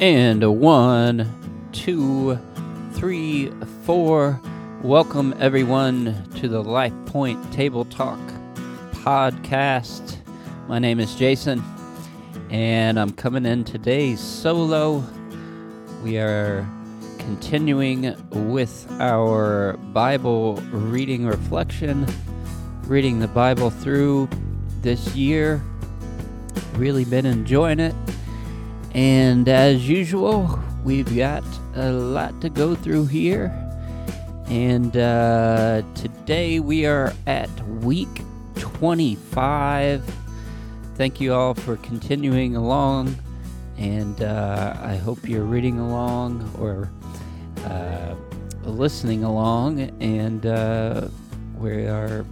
And one, two, three, four. Welcome everyone to the Life Point Table Talk podcast. My name is Jason, and I'm coming in today solo. We are continuing with our Bible reading reflection, reading the Bible through this year. Really been enjoying it. And as usual, we've got a lot to go through here. And uh, today we are at week 25. Thank you all for continuing along. And uh, I hope you're reading along or uh, listening along. And uh, we are,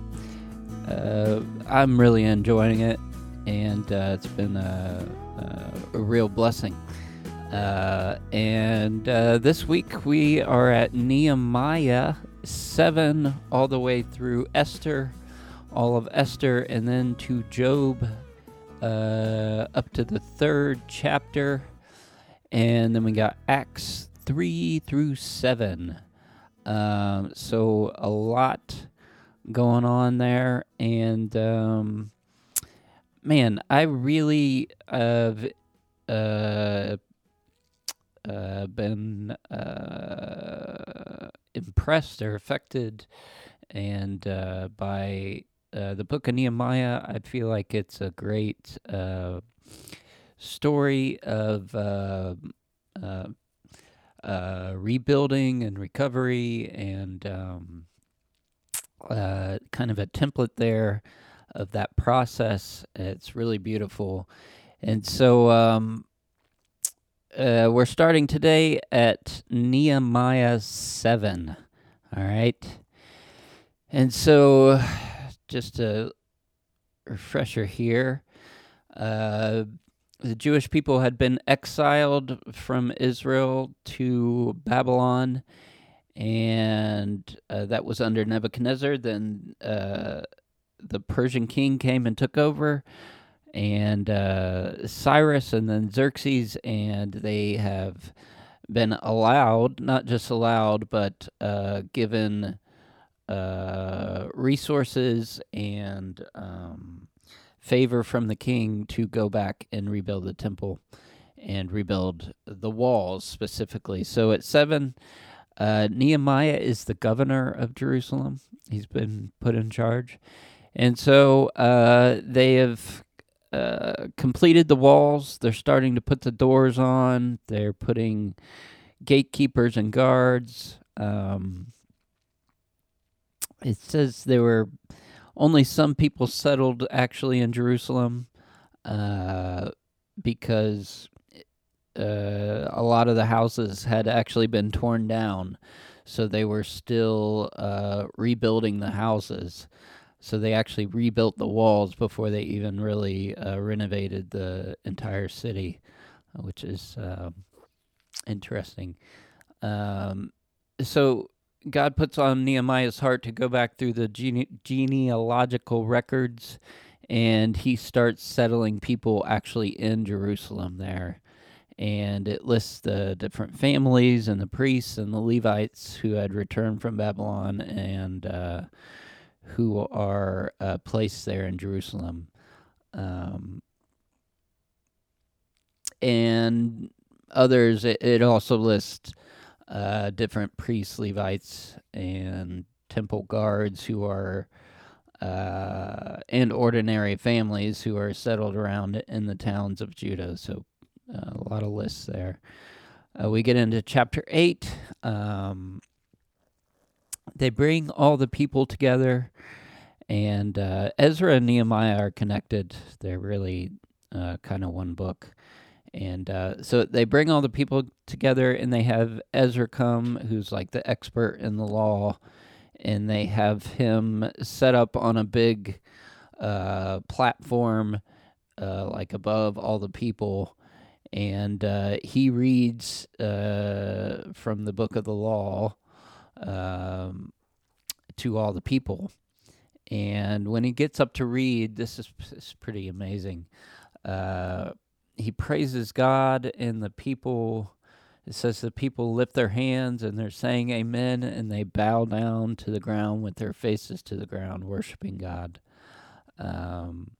uh, I'm really enjoying it. And uh, it's been a a real blessing. Uh, and uh, this week we are at Nehemiah 7 all the way through Esther, all of Esther, and then to Job uh, up to the third chapter. And then we got Acts 3 through 7. Um, so a lot going on there. And. Um, man, I really have uh, uh, been uh, impressed or affected and uh, by uh, the book of Nehemiah. I feel like it's a great uh, story of rebuilding and recovery and um, kind of a template there of that process. It's really beautiful. And so um, uh, we're starting today at Nehemiah 7. All right. And so just a refresher here. Uh, the Jewish people had been exiled from Israel to Babylon, and uh, that was under Nebuchadnezzar. Then uh, the Persian king came and took over, and uh, Cyrus and then Xerxes, and they have been allowed, not just allowed, but uh, given uh, resources and um, favor from the king to go back and rebuild the temple and rebuild the walls specifically. So at seven, uh, Nehemiah is the governor of Jerusalem. He's been put in charge. And so uh, they have uh, completed the walls. They're starting to put the doors on. They're putting gatekeepers and guards. Um, it says there were only some people settled actually in Jerusalem uh, because uh, a lot of the houses had actually been torn down. So they were still uh, rebuilding the houses. So they actually rebuilt the walls before they even really uh, renovated the entire city, uh, which is uh, interesting. Um, so God puts on Nehemiah's heart to go back through the gene- genealogical records, and he starts settling people actually in Jerusalem there. And it lists the different families and the priests and the Levites who had returned from Babylon and uh, who are uh, placed there in Jerusalem. Um, and others, it, it also lists uh, different priests, Levites, and temple guards who are, uh, and ordinary families who are settled around in the towns of Judah. So uh, a lot of lists there. Uh, we get into chapter 8. Um, they bring all the people together, and uh, Ezra and Nehemiah are connected. They're really uh, kind of one book. And uh, so they bring all the people together, and they have Ezra come, who's like the expert in the law, and they have him set up on a big uh, platform, uh, like above all the people. And uh, he reads from the book of the law um, to all the people. And when he gets up to read, this is, this is pretty amazing. Uh, he praises God, and the people. It says the people lift their hands and they're saying amen, and they bow down to the ground with their faces to the ground, worshiping God. Um,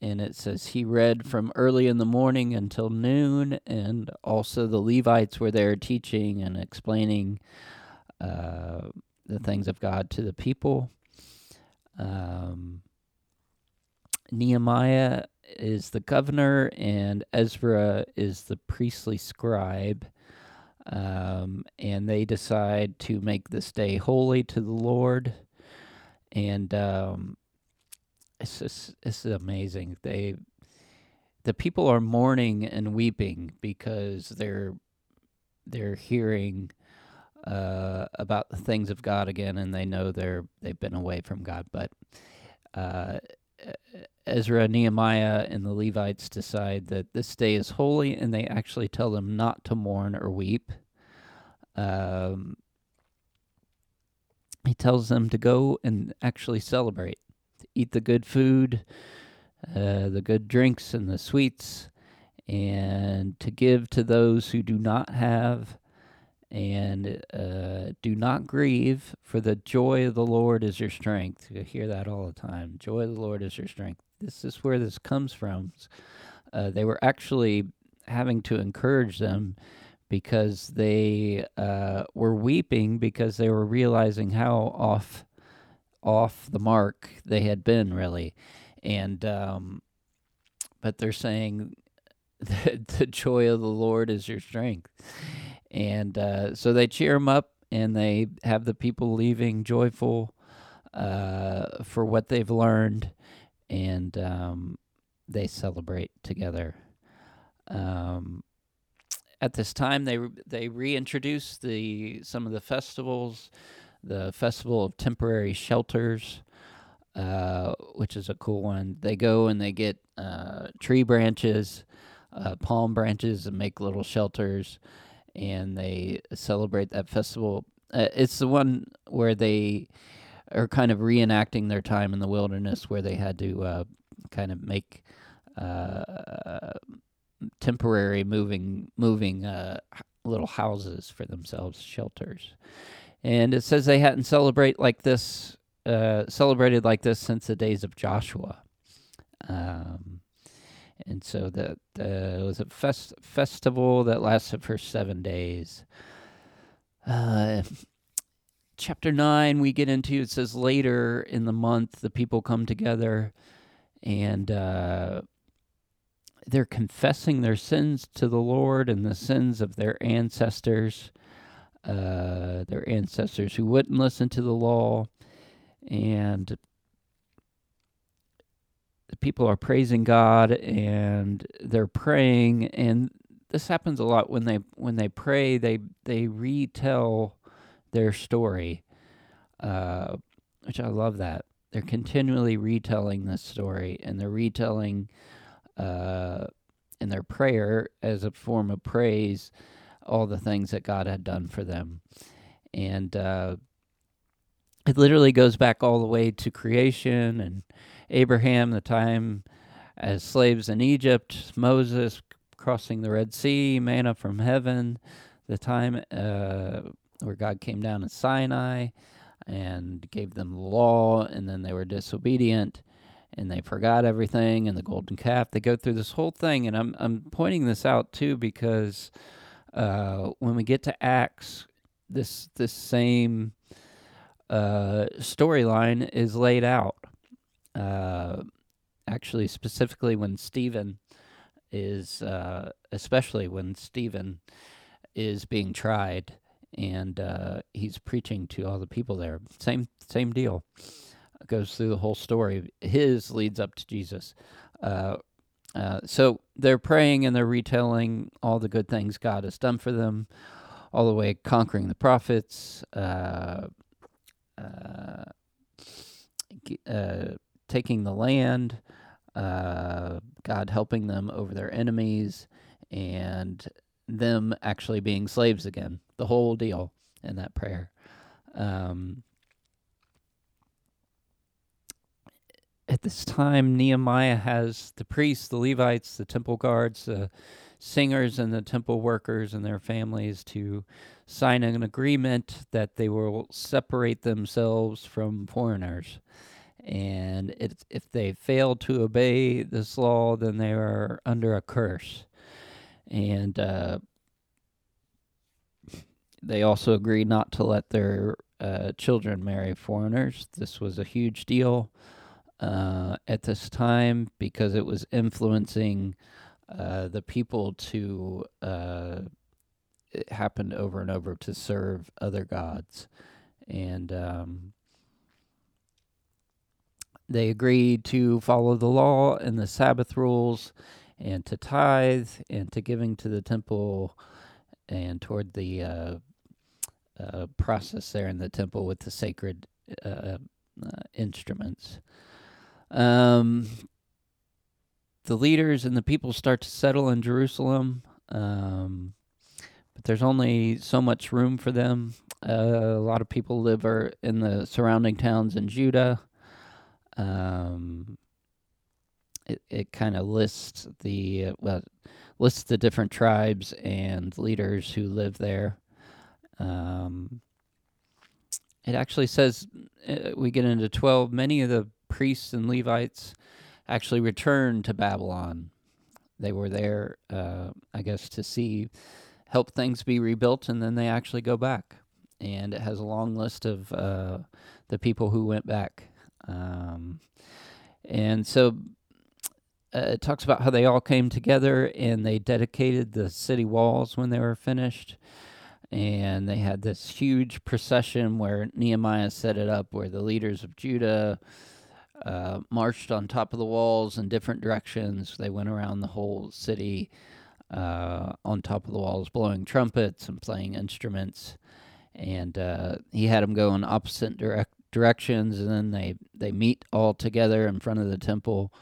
and it says he read from early in the morning until noon, and also the Levites were there teaching and explaining uh, the things of God to the people. Um, Nehemiah is the governor, and Ezra is the priestly scribe. Um, and they decide to make this day holy to the Lord. And um, it's just it's amazing. They the people are mourning and weeping because they're they're hearing uh, about the things of God again, and they know they're they've been away from God. But uh, Ezra, Nehemiah, and the Levites decide that this day is holy, and they actually tell them not to mourn or weep. Um, he tells them to go and actually celebrate, eat the good food, uh, the good drinks, and the sweets, and to give to those who do not have and uh, do not grieve, for the joy of the Lord is your strength. You hear that all the time. Joy of the Lord is your strength. This is where this comes from. Uh, they were actually having to encourage them because they uh, were weeping because they were realizing how off off the mark they had been really, and um, but they're saying the joy of the Lord is your strength and uh, so they cheer him up and they have the people leaving joyful uh, for what they've learned, and um, they celebrate together. Um, at this time, they they reintroduce the some of the festivals, the festival of temporary shelters, uh, which is a cool one. They go and they get uh, tree branches, uh, palm branches, and make little shelters and they celebrate that festival. Uh, it's the one where they are kind of reenacting their time in the wilderness, where they had to uh, kind of make uh, temporary moving moving uh, little houses for themselves, shelters. And it says they hadn't celebrate like this, uh, celebrated like this since the days of Joshua. Um, and so that was a fest- festival that lasted for seven days. Uh, chapter 9 we get into it says later in the month the people come together and uh, they're confessing their sins to the lord and the sins of their ancestors uh, their ancestors who wouldn't listen to the law and people are praising God and they're praying and this happens a lot when they when they pray they they retell their story uh, which I love that. They're continually retelling this story and they're retelling uh, in their prayer as a form of praise all the things that God had done for them. And uh, it literally goes back all the way to creation and Abraham, the time as slaves in Egypt, Moses crossing the Red Sea, manna from heaven, the time uh, where God came down in Sinai and gave them the law, and then they were disobedient and they forgot everything and the golden calf. They go through this whole thing, and I'm I'm pointing this out too because uh, when we get to Acts, this this same uh, storyline is laid out uh, actually specifically when Stephen is, uh, especially when Stephen is being tried and uh, he's preaching to all the people there. Same same deal. Goes through the whole story. His leads up to Jesus. Uh, uh, so they're praying and they're retelling all the good things God has done for them, all the way conquering the prophets, uh, taking the land, uh, God helping them over their enemies, and them actually being slaves again. The whole deal in that prayer. Um, at this time, Nehemiah has the priests, the Levites, the temple guards, the singers, and the temple workers and their families to sign an agreement that they will separate themselves from foreigners. And it, if they fail to obey this law, then they are under a curse. And uh, they also agreed not to let their uh, children marry foreigners. This was a huge deal uh, at this time because it was influencing uh, the people to. Uh, it happened over and over to serve other gods, and um, they agreed to follow the law and the Sabbath rules, and to tithe and to giving to the temple, and toward the uh, uh, process there in the temple with the sacred uh, uh, instruments. Um, the leaders and the people start to settle in Jerusalem, um, but there's only so much room for them. Uh, a lot of people live in the surrounding towns in Judah. Um, it it kind of lists the well, lists the different tribes and leaders who live there. Um, it actually says uh, we get into 12 many of the priests and levites actually returned to babylon. They were there uh, i guess to see help things be rebuilt and then they actually go back. And it has a long list of uh, the people who went back um, and so uh, it talks about how they all came together and they dedicated the city walls when they were finished and they had this huge procession where Nehemiah set it up, where the leaders of Judah uh, marched on top of the walls in different directions. They went around the whole city uh, on top of the walls, blowing trumpets and playing instruments. And uh, he had them go in opposite direct directions, and then they they meet all together in front of the temple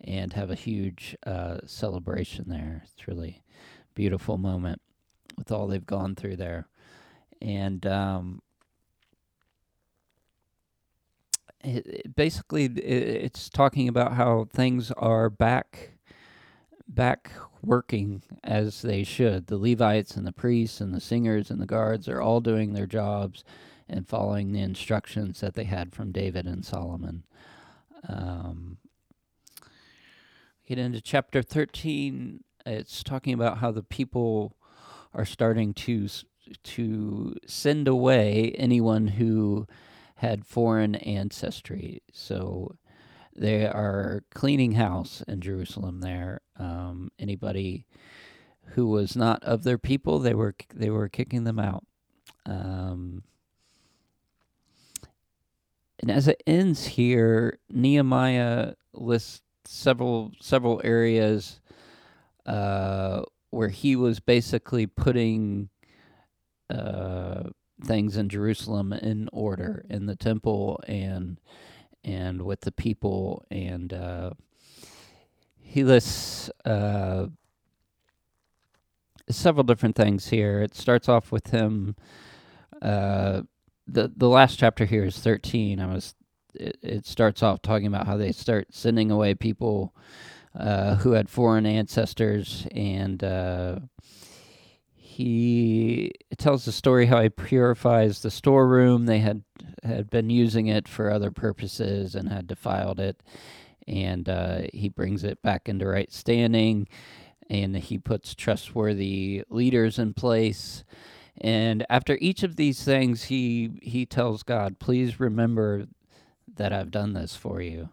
and have a huge uh, celebration there. It's really beautiful moment with all they've gone through there. And um, it, it basically, it, it's talking about how things are back back working as they should. The Levites and the priests and the singers and the guards are all doing their jobs and following the instructions that they had from David and Solomon. Um, get into chapter 13. It's talking about how the people are starting to to send away anyone who had foreign ancestry. So they are cleaning house in Jerusalem. There, um, anybody who was not of their people, they were they were kicking them out. Um, and as it ends here, Nehemiah lists several several areas uh, where he was basically putting uh, things in Jerusalem in order in the temple and and with the people and uh, he lists uh, several different things here. It starts off with him. Uh, the the last chapter here is thirteen. I was. It, it starts off talking about how they start sending away people uh, who had foreign ancestors, and uh, he tells the story how he purifies the storeroom. They had had been using it for other purposes and had defiled it, and uh, he brings it back into right standing, and he puts trustworthy leaders in place. And after each of these things, he he tells God, "Please remember that I've done this for you.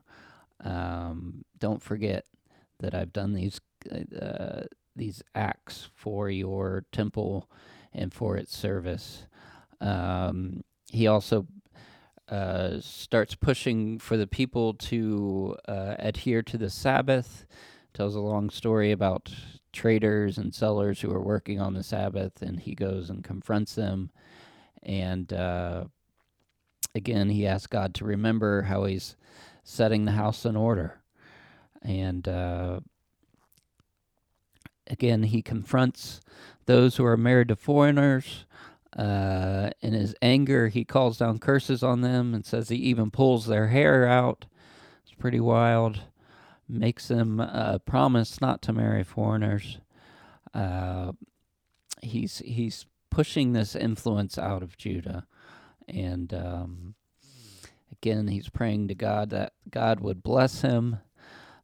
Um, don't forget that I've done these uh, these acts for your temple and for its service. Um, he also uh, starts pushing for the people to uh, adhere to the Sabbath. Tells a long story about traders and sellers who are working on the Sabbath, and he goes and confronts them. And uh, again, he asks God to remember how he's setting the house in order and uh, again, he confronts those who are married to foreigners. Uh, in his anger, he calls down curses on them and says he even pulls their hair out. It's pretty wild. Makes them uh, promise not to marry foreigners. Uh, he's he's pushing this influence out of Judah, and um, again, he's praying to God that God would bless him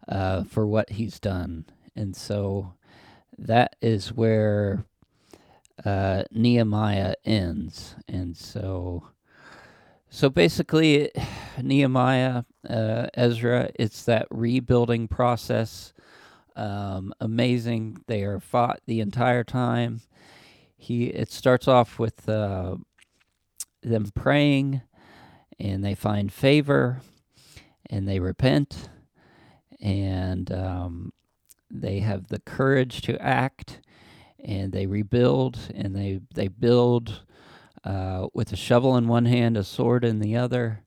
uh, for what he's done, and so that is where uh, Nehemiah ends, and so. So basically, Nehemiah, uh, Ezra, it's that rebuilding process. Um, amazing. They are fought the entire time. He it starts off with uh, them praying, and they find favor, and they repent, and um, they have the courage to act, and they rebuild, and they they build uh, with a shovel in one hand, a sword in the other.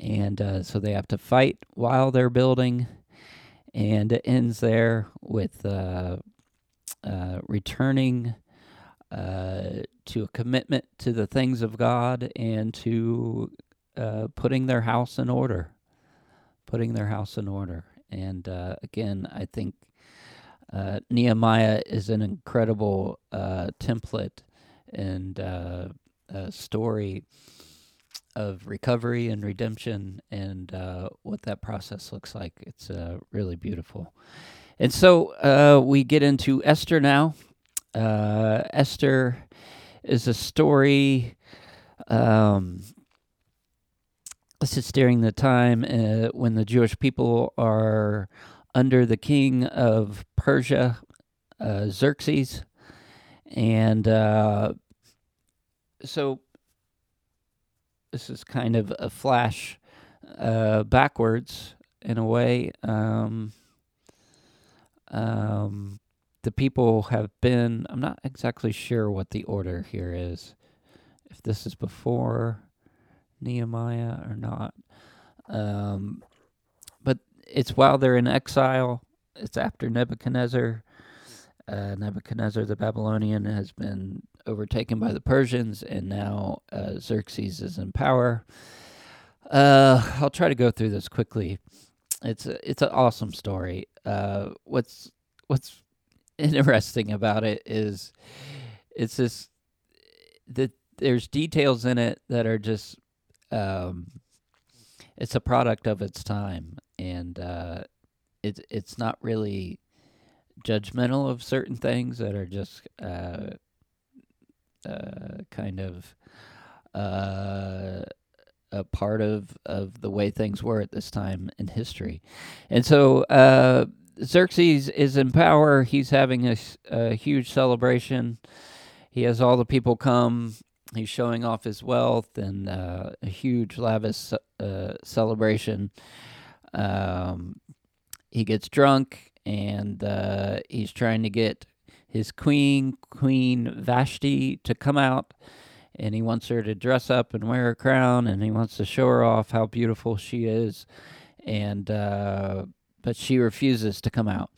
And uh, so they have to fight while they're building. And it ends there with uh, uh returning uh, to a commitment to the things of God and to uh, putting their house in order. Putting their house in order. And again, I think Nehemiah is an incredible template and uh, uh, story of recovery and redemption and uh, what that process looks like. It's uh, really beautiful. And so uh, we get into Esther now. Uh, Esther is a story. Um, this is during the time uh, when the Jewish people are under the king of Persia, Xerxes. And so this is kind of a flash uh, backwards in a way. Um, um, the people have been, I'm not exactly sure what the order here is, if this is before Nehemiah or not. Um, but it's while they're in exile, it's after Nebuchadnezzar. Uh, Nebuchadnezzar the Babylonian has been overtaken by the Persians, and now uh, Xerxes is in power. Uh, I'll try to go through this quickly. It's a, it's an awesome story. Uh, what's what's interesting about it is it's this that there's details in it that are just um, it's a product of its time, and uh, it's it's not really judgmental of certain things that are just uh, kind of uh, a part of, of the way things were at this time in history. And so uh, Xerxes is in power. He's having a, a, huge celebration. He has all the people come. He's showing off his wealth and uh, a huge, lavish uh, celebration. Um, he gets drunk and uh, he's trying to get his queen, Queen Vashti, to come out, and he wants her to dress up and wear a crown, and he wants to show her off how beautiful she is, and uh, but she refuses to come out,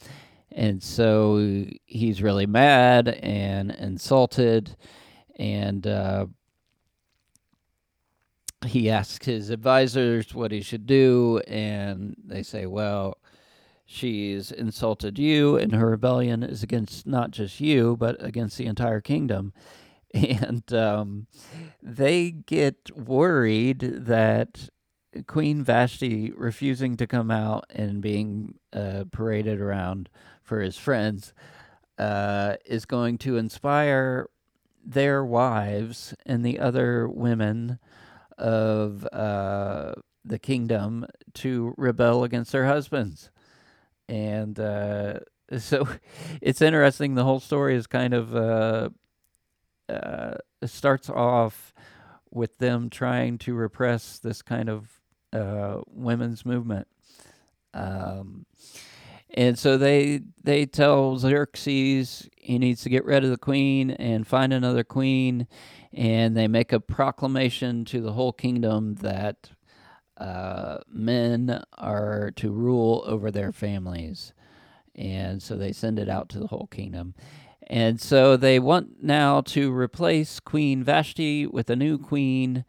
and so he's really mad and insulted, and. Uh, he asks his advisors what he should do, and they say, "Well, She's insulted you, and her rebellion is against not just you, but against the entire kingdom. And um, they get worried that Queen Vashti refusing to come out and being uh, paraded around for his friends uh, is going to inspire their wives and the other women of uh, the kingdom to rebel against their husbands and uh, so it's interesting. The whole story is kind of uh, uh, starts off with them trying to repress this kind of uh, women's movement. Um, and so they they tell Xerxes he needs to get rid of the queen and find another queen, and they make a proclamation to the whole kingdom that uh, men are to rule over their families. And so they send it out to the whole kingdom. And so they want now to replace Queen Vashti with a new queen.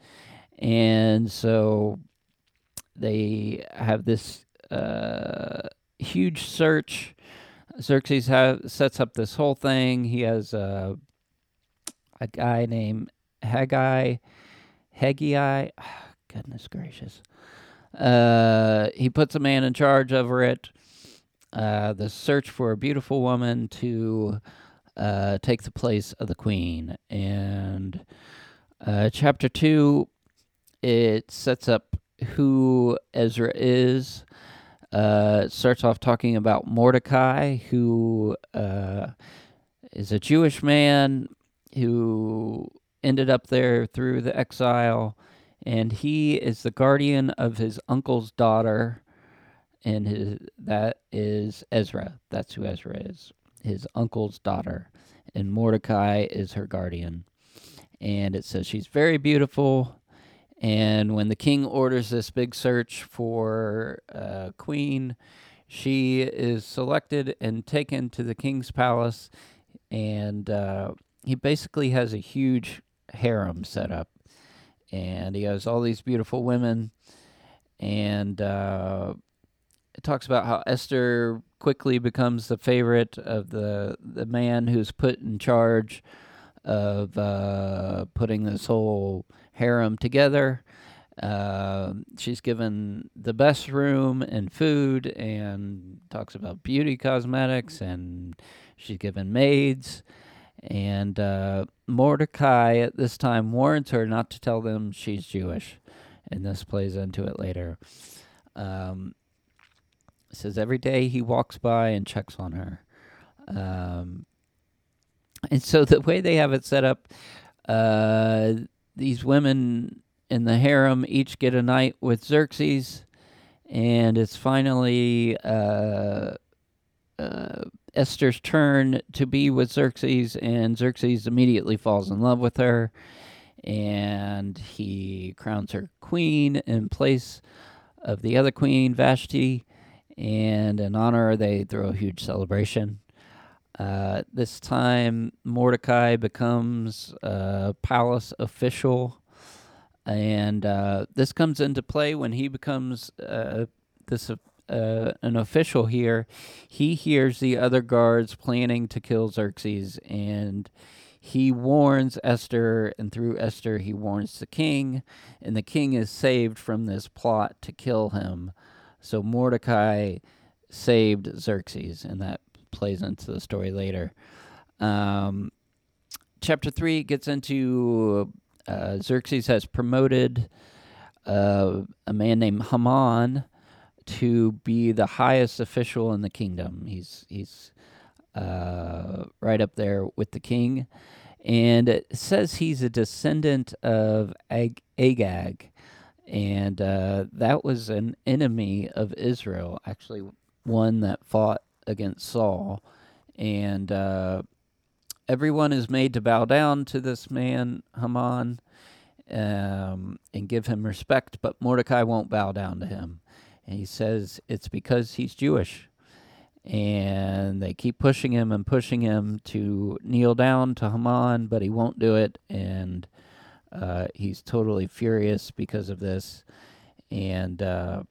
And so they have this uh, huge search. Xerxes sets up this whole thing. He has uh, a guy named Haggai, Haggai. goodness gracious. Uh, he puts a man in charge over it. Uh, the search for a beautiful woman to uh, take the place of the queen. And uh, chapter two, it sets up who Ezra is. Uh, starts off talking about Mordecai, who is a Jewish man who ended up there through the exile, and he is the guardian of his uncle's daughter, and his that is Ezra. That's who Ezra is, his uncle's daughter, and Mordecai is her guardian. And it says she's very beautiful. And when the king orders this big search for uh, queen, she is selected and taken to the king's palace, and uh, he basically has a huge harem set up, and he has all these beautiful women, and uh, it talks about how Esther quickly becomes the favorite of the the man who's put in charge of uh, putting this whole harem together. Uh, she's given the best room and food, and talks about beauty cosmetics, and she's given maids and uh, Mordecai at this time warns her not to tell them she's Jewish. And this plays into it later. Um, says every day he walks by and checks on her. Um, and so the way they have it set up, uh, these women in the harem each get a night with Xerxes, and it's finally uh, uh, Esther's turn to be with Xerxes, and Xerxes immediately falls in love with her, and he crowns her queen in place of the other queen, Vashti, and in honor, they throw a huge celebration. Uh, this time, Mordecai becomes a palace official, and uh, this comes into play when he becomes uh, this uh, an official here, he hears the other guards planning to kill Xerxes, and he warns Esther, and through Esther, he warns the king, and the king is saved from this plot to kill him. So Mordecai saved Xerxes, and that plays into the story later. Um, chapter 3 gets into uh, Xerxes has promoted uh, a man named Haman to be the highest official in the kingdom. He's he's uh, right up there with the king, and it says he's a descendant of Ag- Agag, and uh, that was an enemy of Israel, actually one that fought against Saul, and uh, everyone is made to bow down to this man Haman. Um, and give him respect, but Mordecai won't bow down to him. And he says it's because he's Jewish. And they keep pushing him and pushing him to kneel down to Haman, but he won't do it. And uh, he's totally furious because of this. And uh,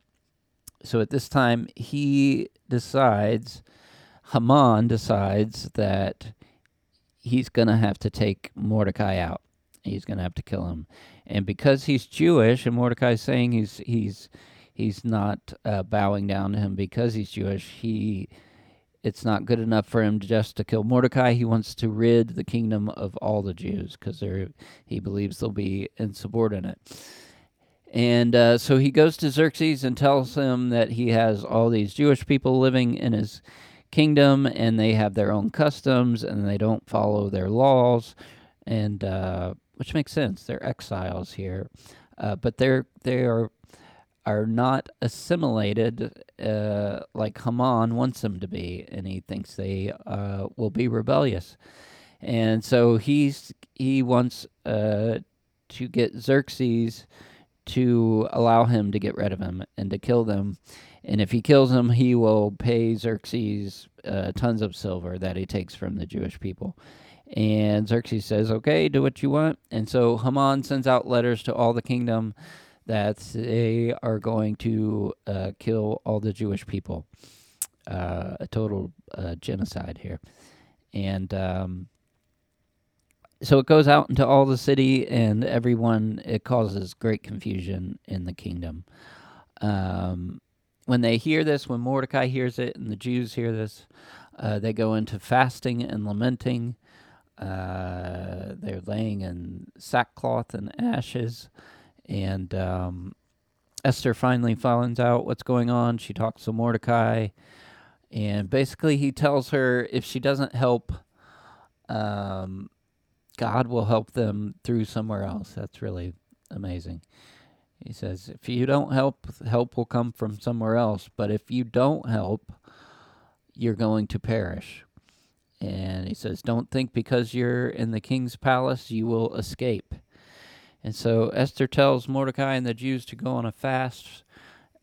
so at this time, he decides, Haman decides that he's going to have to take Mordecai out. He's going to have to kill him. And because he's Jewish, and Mordecai's saying he's he's he's not uh, bowing down to him because he's Jewish. He it's not good enough for him just to kill Mordecai. He wants to rid the kingdom of all the Jews because he believes they'll be insubordinate. And uh, so he goes to Xerxes and tells him that he has all these Jewish people living in his kingdom and they have their own customs and they don't follow their laws, and uh, which makes sense. They're exiles here, uh, but they're they are are not assimilated uh, like Haman wants them to be, and he thinks they uh, will be rebellious. And so he's he wants uh, to get Xerxes to allow him to get rid of him and to kill them. And if he kills him, he will pay Xerxes uh, tons of silver that he takes from the Jewish people. And Xerxes says, "Okay, do what you want." And so Haman sends out letters to all the kingdom that they are going to uh, kill all the Jewish people, uh, a total uh, genocide here, and um, so it goes out into all the city and everyone. It causes great confusion in the kingdom. Um, when they hear this, when Mordecai hears it, and the Jews hear this, uh, they go into fasting and lamenting. Uh, they're laying in sackcloth and ashes. And um, Esther finally finds out what's going on. She talks to Mordecai. And basically, he tells her if she doesn't help, um, God will help them through somewhere else. That's really amazing. He says, if you don't help, help will come from somewhere else. But if you don't help, you're going to perish. And he says, Don't think because you're in the king's palace you will escape. And so Esther tells Mordecai and the Jews to go on a fast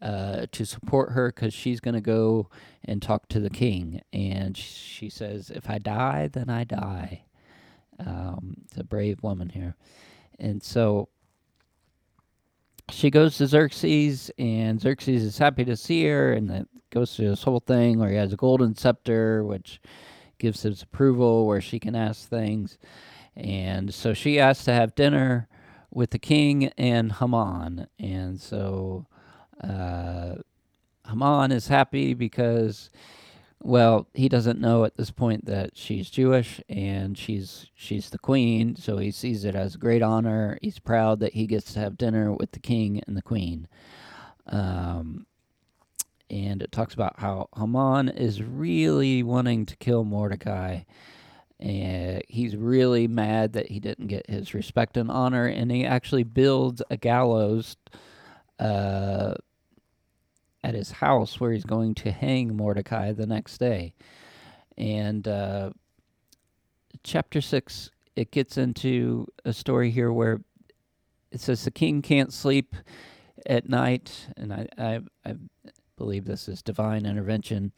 uh, to support her because she's going to go and talk to the king. And she says, If I die, then I die. Um, it's a brave woman here. And so she goes to Xerxes, and Xerxes is happy to see her, and it goes through this whole thing where he has a golden scepter, which gives his approval, where she can ask things. And so she asks to have dinner with the king and Haman. And so uh, Haman is happy because well, he doesn't know at this point that she's Jewish and she's she's the queen, so he sees it as great honor. He's proud that he gets to have dinner with the king and the queen. Um, and it talks about how Haman is really wanting to kill Mordecai. And he's really mad that he didn't get his respect and honor, and he actually builds a gallows uh, at his house where he's going to hang Mordecai the next day. And uh, chapter 6, it gets into a story here where it says the king can't sleep at night, and I, I, I believe this is divine intervention.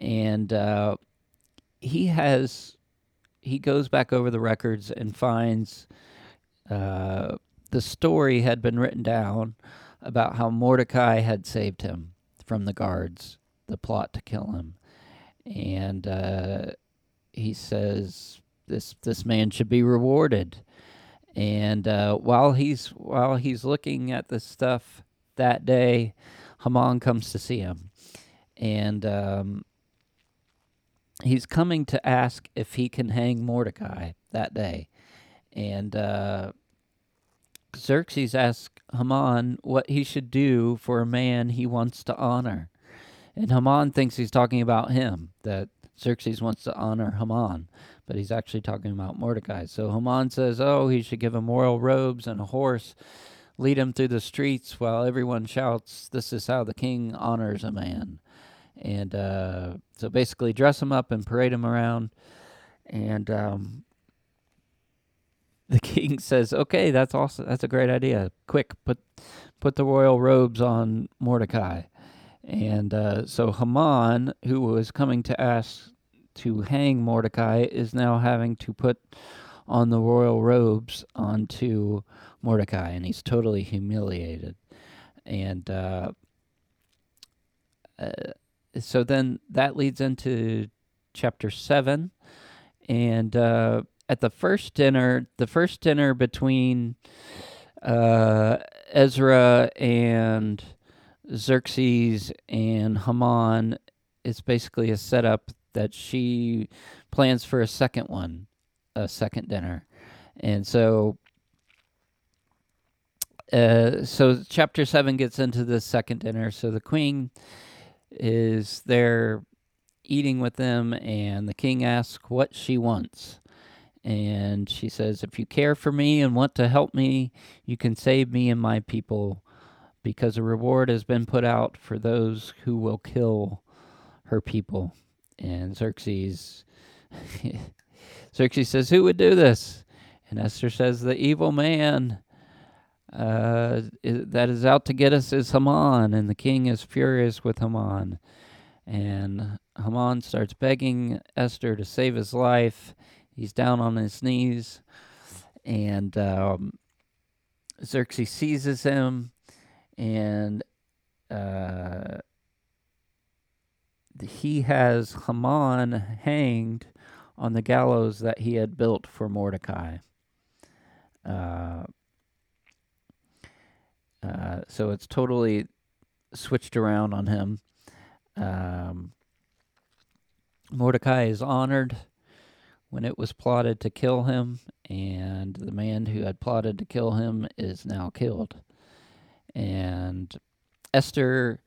And uh, he has, he goes back over the records and finds uh, the story had been written down about how Mordecai had saved him from the guards, the plot to kill him. And uh, he says this this man should be rewarded. And uh, while he's while he's looking at the stuff that day, Haman comes to see him, and um, he's coming to ask if he can hang Mordecai that day. And uh, Xerxes asks Haman what he should do for a man he wants to honor. And Haman thinks he's talking about him, that Xerxes wants to honor Haman, but he's actually talking about Mordecai. So Haman says, Oh, he should give him royal robes and a horse, lead him through the streets while everyone shouts, This is how the king honors a man. And uh, so basically, dress him up and parade him around. And um, the king says, "Okay, that's awesome. That's a great idea. Quick, put put the royal robes on Mordecai." And uh, so Haman, who was coming to ask to hang Mordecai, is now having to put on the royal robes onto Mordecai, and he's totally humiliated. And uh, uh, so then that leads into chapter seven, and uh, at the first dinner, the first dinner between uh, Ezra and Xerxes and Haman is basically a setup that she plans for a second one, a second dinner. And so uh, so chapter 7 gets into the second dinner. So the queen is there eating with them and the king asks what she wants and she says, If you care for me and want to help me, you can save me and my people, because a reward has been put out for those who will kill her people. And Xerxes, Xerxes says, Who would do this? And Esther says, The evil man uh, that is out to get us is Haman. And the king is furious with Haman. And Haman starts begging Esther to save his life He's down on his knees, and um, Xerxes seizes him and uh, he has Haman hanged on the gallows that he had built for Mordecai. Uh, uh, so it's totally switched around on him. Um, Mordecai is honored when it was plotted to kill him, and the man who had plotted to kill him is now killed. And Esther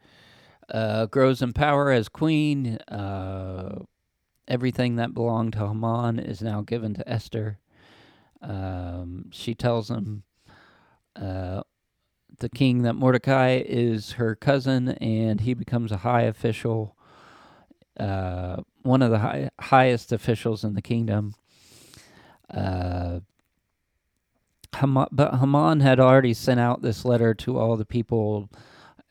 uh, grows in power as queen. Uh, everything that belonged to Haman is now given to Esther. Um, she tells him, uh, the king, that Mordecai is her cousin, and he becomes a high official, uh, one of the high, highest officials in the kingdom. Uh, Haman, but Haman had already sent out this letter to all the people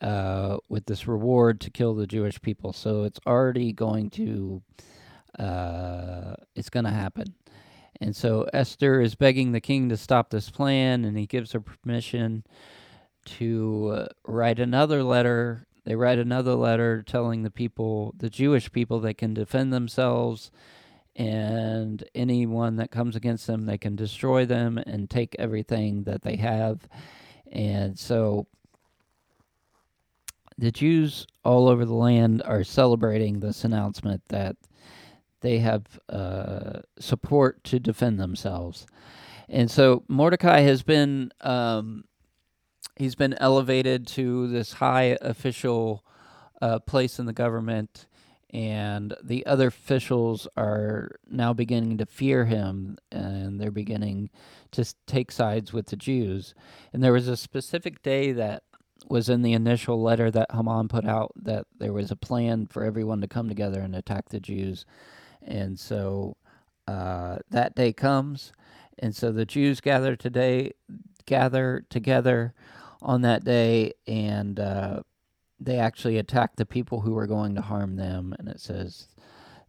uh, with this reward to kill the Jewish people. So it's already going to, uh, it's going to happen. And so Esther is begging the king to stop this plan, and he gives her permission to write another letter. They write another letter telling the people, the Jewish people, they can defend themselves, and anyone that comes against them, they can destroy them and take everything that they have. And so the Jews all over the land are celebrating this announcement that they have uh, support to defend themselves. And so Mordecai has been um, he's been elevated to this high official uh, place in the government, and the other officials are now beginning to fear him, and they're beginning to take sides with the Jews. And there was a specific day that was in the initial letter that Haman put out that there was a plan for everyone to come together and attack the Jews. And so uh, that day comes, and so the Jews gather today, gather together on that day, and uh, they actually attack the people who were going to harm them. And it says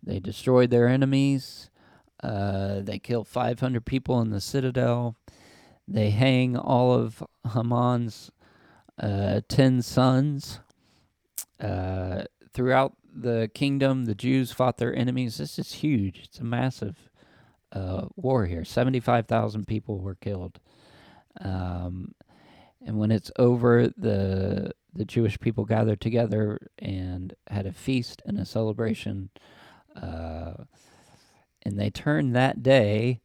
they destroyed their enemies. Uh, they kill 500 people in the citadel. They hang all of Haman's uh, 10 sons. Uh, throughout the kingdom, the Jews fought their enemies. This is huge. It's a massive uh, war here. 75,000 people were killed. Um, and when it's over, the the Jewish people gathered together and had a feast and a celebration. Uh, and they turned that day,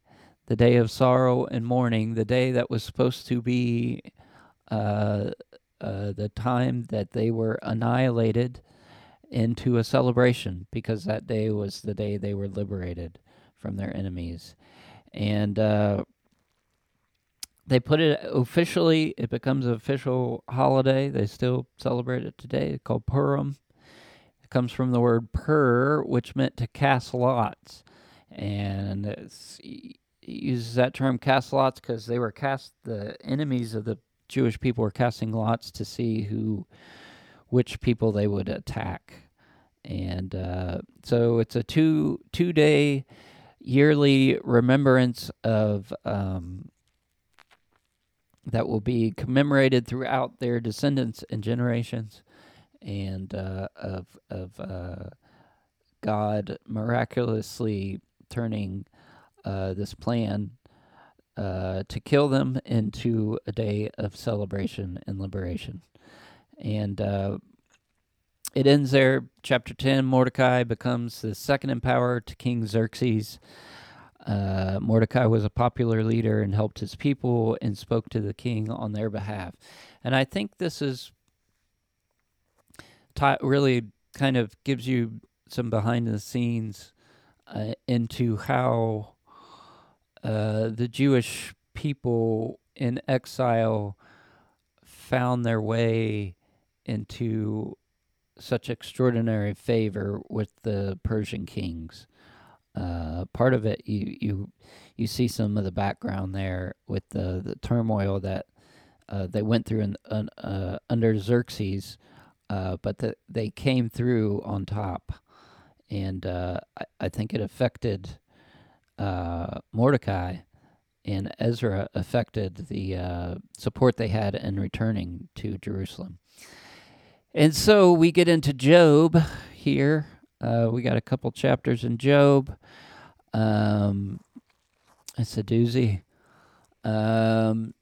the day of sorrow and mourning, the day that was supposed to be uh, uh, the time that they were annihilated into a celebration because that day was the day they were liberated from their enemies. And uh, they put it officially, it becomes an official holiday. They still celebrate it today. It's called Purim. It comes from the word pur, which meant to cast lots. And it uses that term cast lots because they were cast, the enemies of the Jewish people were casting lots to see who, which people they would attack. And uh, so it's a two two day yearly remembrance of um, that will be commemorated throughout their descendants and generations, and uh, of of uh, God miraculously turning uh, this plan uh, to kill them into a day of celebration and liberation, and uh, it ends there. Chapter ten: Mordecai becomes the second in power to King Xerxes. Uh, Mordecai was a popular leader and helped his people and spoke to the king on their behalf. And I think this is t- really kind of gives you some behind the scenes uh, into how uh, the Jewish people in exile found their way into such extraordinary favor with the Persian kings. Uh, part of it you you you see some of the background there with the the turmoil that uh, they went through in, uh, under Xerxes, uh, but that they came through on top, and uh, I, I think it affected Mordecai and Ezra affected the support they had in returning to Jerusalem. And so we get into Job here. Uh, we got a couple chapters in Job. Um, it's a doozy. Um,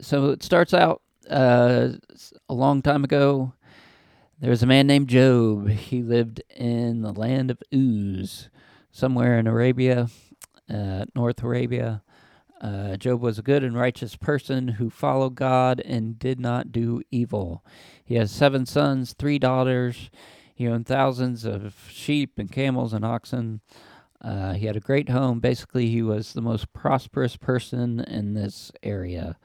so it starts out uh, a long time ago. There was a man named Job. He lived in the land of Uz, somewhere in Arabia, uh, North Arabia. Uh, Job was a good and righteous person who followed God and did not do evil. He has seven sons, three daughters. He owned thousands of sheep and camels and oxen. Uh, he had a great home. Basically, he was the most prosperous person in this area.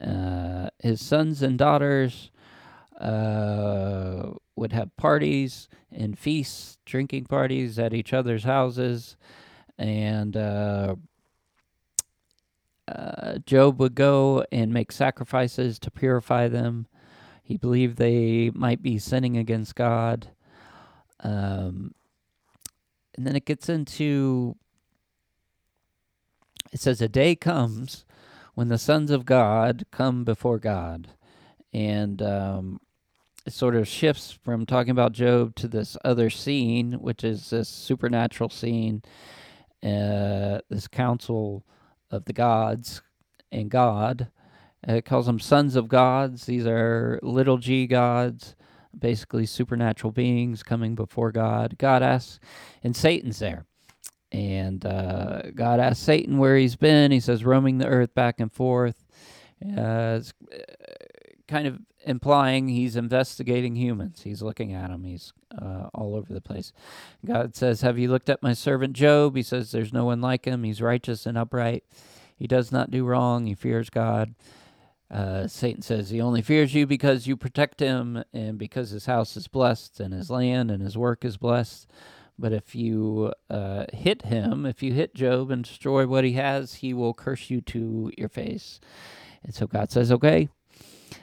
Uh, his sons and daughters uh, would have parties and feasts, drinking parties at each other's houses, and uh, uh, Job would go and make sacrifices to purify them. He believed they might be sinning against God. Um, and then it gets into it says, A day comes when the sons of God come before God. And um, it sort of shifts from talking about Job to this other scene, which is this supernatural scene, uh, this council of the gods and God. It calls them sons of gods. These are little g gods, basically supernatural beings coming before God. God asks, and Satan's there. And uh, God asks Satan where he's been. He says, roaming the earth back and forth. Uh, it's uh, kind of implying he's investigating humans. He's looking at them. He's uh, all over the place. God says, Have you looked at my servant Job? He says, There's no one like him. He's righteous and upright. He does not do wrong. He fears God. Uh, Satan says he only fears you because you protect him and because his house is blessed and his land and his work is blessed. But if you uh, hit him, if you hit Job and destroy what he has, he will curse you to your face. And so God says, Okay,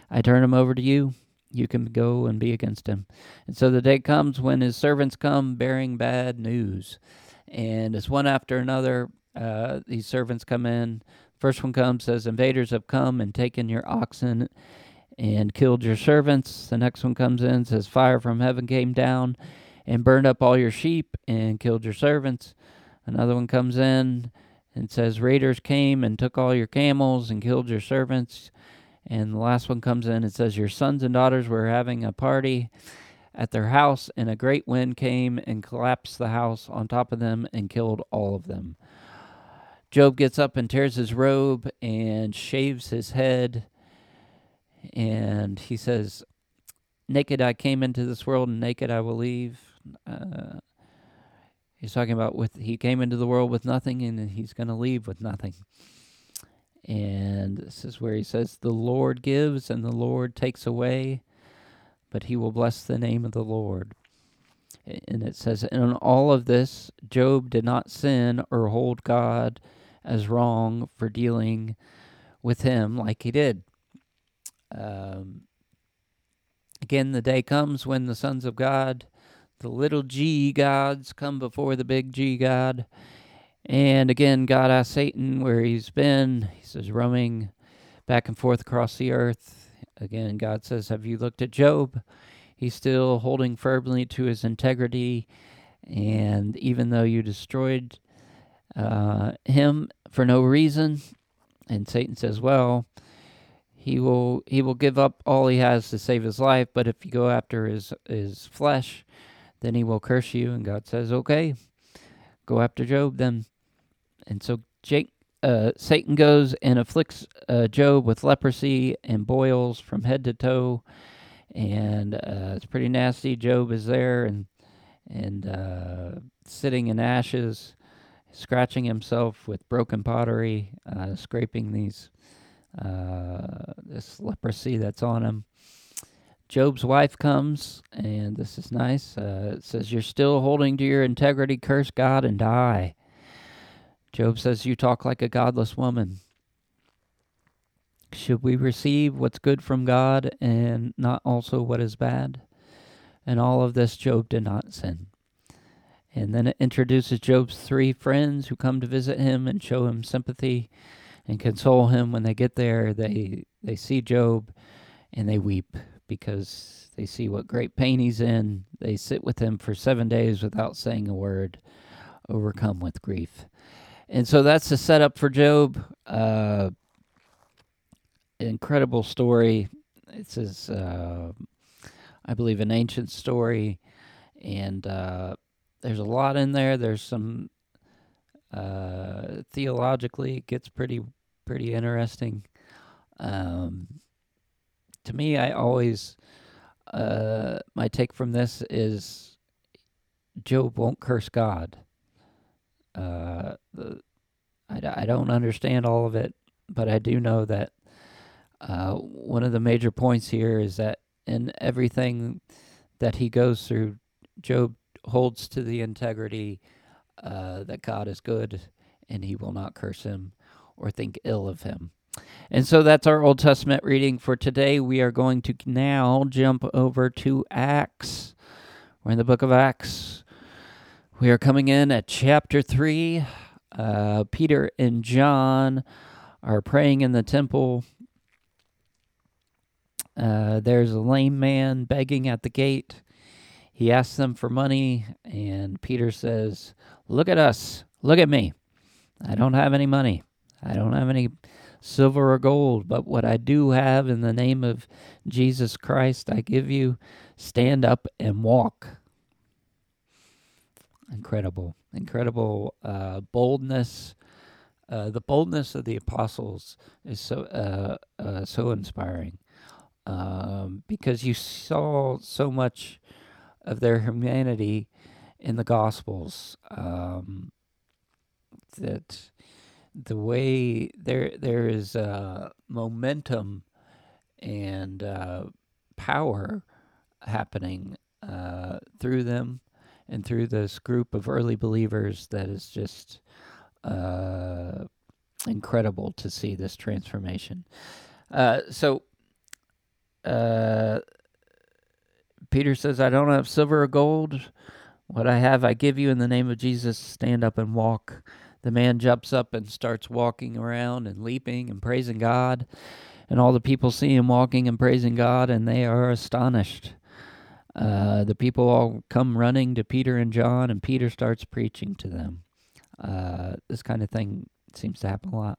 I turn him over to you. You can go and be against him. And so the day comes when his servants come bearing bad news. And as one after another, uh, these servants come in. First one comes, says, Invaders have come and taken your oxen and killed your servants. The next one comes in, says, Fire from heaven came down and burned up all your sheep and killed your servants. Another one comes in and says, Raiders came and took all your camels and killed your servants. And the last one comes in and says, Your sons and daughters were having a party at their house, and a great wind came and collapsed the house on top of them and killed all of them. Job gets up and tears his robe and shaves his head. And he says, Naked I came into this world, and naked I will leave. Uh, he's talking about with he came into the world with nothing, and he's going to leave with nothing. And this is where he says, The Lord gives and the Lord takes away, but he will bless the name of the Lord. And it says, In all of this, Job did not sin or hold God as wrong for dealing with him like he did. Um, again, the day comes when the sons of God, the little g gods, come before the big G God and again, God asks Satan where he's been. He says, roaming back and forth across the earth. Again, God says, Have you looked at Job? He's still holding firmly to his integrity. And even though you destroyed uh, him for no reason, and Satan says, Well, he will he will give up all he has to save his life, but if you go after his his flesh, then he will curse you. And God says, Okay, go after Job then. And so Jake, uh, Satan goes and afflicts uh, Job with leprosy and boils from head to toe, and uh, it's pretty nasty. Job is there and and uh, sitting in ashes, scratching himself with broken pottery, uh, scraping these uh, this leprosy that's on him. Job's wife comes, and this is nice. it says, "You're still holding to your integrity. Curse God and die." Job says, You talk like a godless woman. Should we receive what's good from God and not also what is bad? And all of this, Job did not sin. And then it introduces Job's three friends who come to visit him and show him sympathy and console him. When they get there, they, they see Job and they weep because they see what great pain he's in. They sit with him for seven days without saying a word, overcome with grief. And so that's the setup for Job. Uh, incredible story. It's his, uh, I believe, an ancient story, and uh, there's a lot in there. There's some uh, theologically, it gets pretty pretty interesting. Um, to me, I always uh, my take from this is Job won't curse God. Uh, I, I don't understand all of it, but I do know that uh, one of the major points here is that in everything that he goes through, Job holds to the integrity uh, that God is good and he will not curse him or think ill of him. And so that's our Old Testament reading for today. We are going to now jump over to Acts. We're in the book of Acts. We are coming in at chapter 3. Uh, Peter and John are praying in the temple. Uh, there's a lame man begging at the gate. He asks them for money, and Peter says, Look at us. Look at me. I don't have any money. I don't have any silver or gold, but what I do have in the name of Jesus Christ, I give you. Stand up and walk. Incredible, incredible uh, boldness. Uh, the boldness of the apostles is so uh, uh so inspiring um, because you saw so much of their humanity in the Gospels. Um, that the way there there is uh, momentum and uh, power happening uh, through them and through this group of early believers that is just uh, incredible to see this transformation. Uh, so uh, Peter says, I don't have silver or gold. What I have, I give you in the name of Jesus. Stand up and walk. The man jumps up and starts walking around and leaping and praising God. And all the people see him walking and praising God, and they are astonished. Uh, the people all come running to Peter and John, and Peter starts preaching to them. Uh, this kind of thing seems to happen a lot.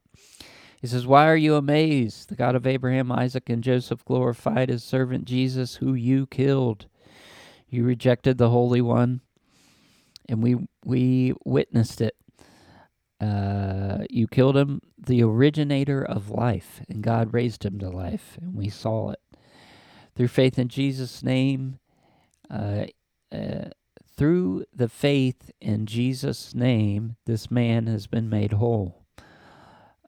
He says, Why are you amazed? The God of Abraham, Isaac, and Joseph glorified his servant Jesus, who you killed. You rejected the Holy One, and we, we witnessed it. Uh, you killed him, the originator of life, and God raised him to life, and we saw it. Through faith in Jesus' name, uh, uh, through the faith in Jesus' name, this man has been made whole.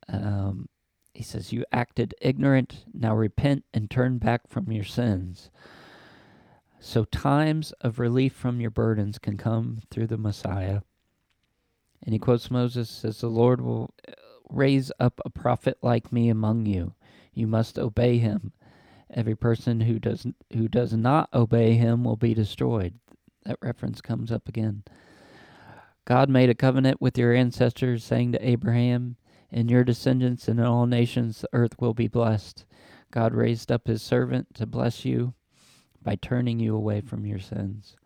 Um, he says, You acted ignorant, now repent and turn back from your sins. So times of relief from your burdens can come through the Messiah. And he quotes Moses says, The Lord will uh, raise up a prophet like me among you. You must obey him. Every person who does who does not obey him will be destroyed. That reference comes up again. God made a covenant with your ancestors, saying to Abraham, In your descendants and in all nations the earth will be blessed. God raised up his servant to bless you by turning you away from your sins.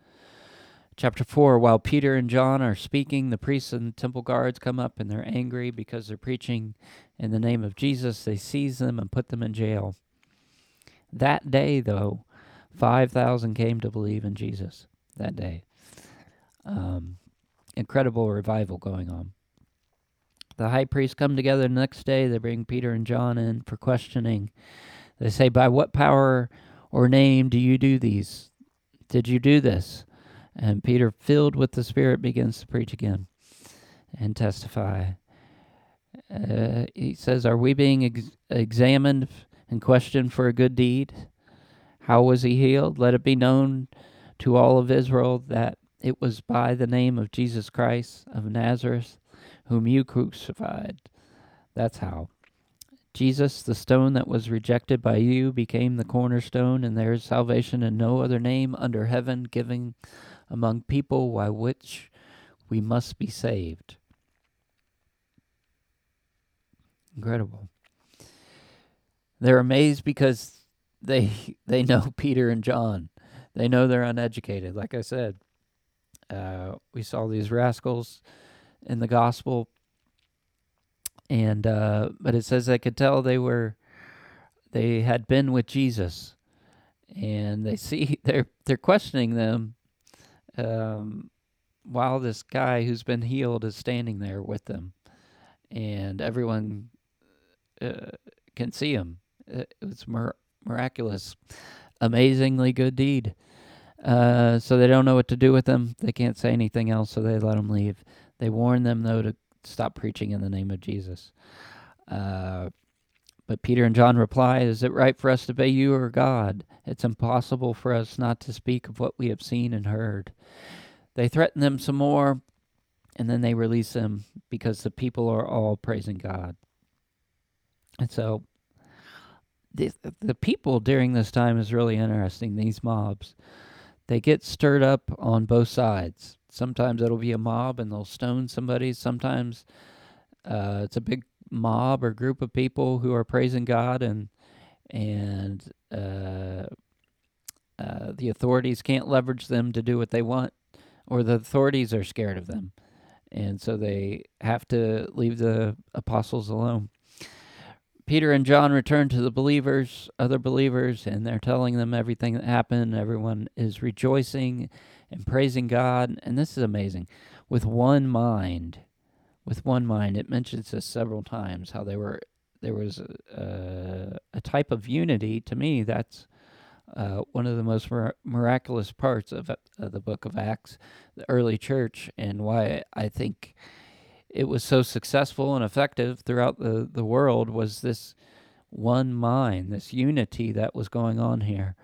Chapter 4 While Peter and John are speaking, the priests and temple guards come up and they're angry because they're preaching in the name of Jesus. They seize them and put them in jail. That day, though, 5,000 came to believe in Jesus that day. Um, incredible revival going on. The high priests come together the next day. They bring Peter and John in for questioning. They say, By what power or name do you do these? Did you do this? And Peter, filled with the Spirit, begins to preach again and testify. Uh, he says, Are we being ex- examined and questioned for a good deed? How was he healed? Let it be known to all of Israel that it was by the name of Jesus Christ of Nazareth, whom you crucified. That's how. Jesus, the stone that was rejected by you, became the cornerstone, and there is salvation in no other name under heaven given among people by which We must be saved. Incredible. They're amazed because they they know Peter and John. They know they're uneducated. Like I said, uh, we saw these rascals in the gospel, and uh, but it says they could tell they were they had been with Jesus, and they see they're they're questioning them, um, while this guy who's been healed is standing there with them, and everyone uh, can see him. It's mir- miraculous, amazingly good deed. Uh, so they don't know what to do with them. They can't say anything else, so they let them leave. They warn them though to stop preaching in the name of Jesus. Uh, but Peter and John reply, Is it right for us to obey you or God? It's impossible for us not to speak of what we have seen and heard. They threaten them some more, and then they release them because the people are all praising God. And so the, the people during this time is really interesting, these mobs. They get stirred up on both sides. Sometimes it'll be a mob and they'll stone somebody. Sometimes uh, it's a big mob or group of people who are praising God and and uh, uh, the authorities can't leverage them to do what they want, or the authorities are scared of them, and so they have to leave the apostles alone. Peter and John return to the believers, other believers, and they're telling them everything that happened. Everyone is rejoicing and praising God. And this is amazing. With one mind, with one mind. It mentions this several times how they were there was a, a type of unity. To me, that's uh, one of the most mir- miraculous parts of, of the book of Acts, the early church, and why I think it was so successful and effective throughout the, the world was this one mind, this unity that was going on here.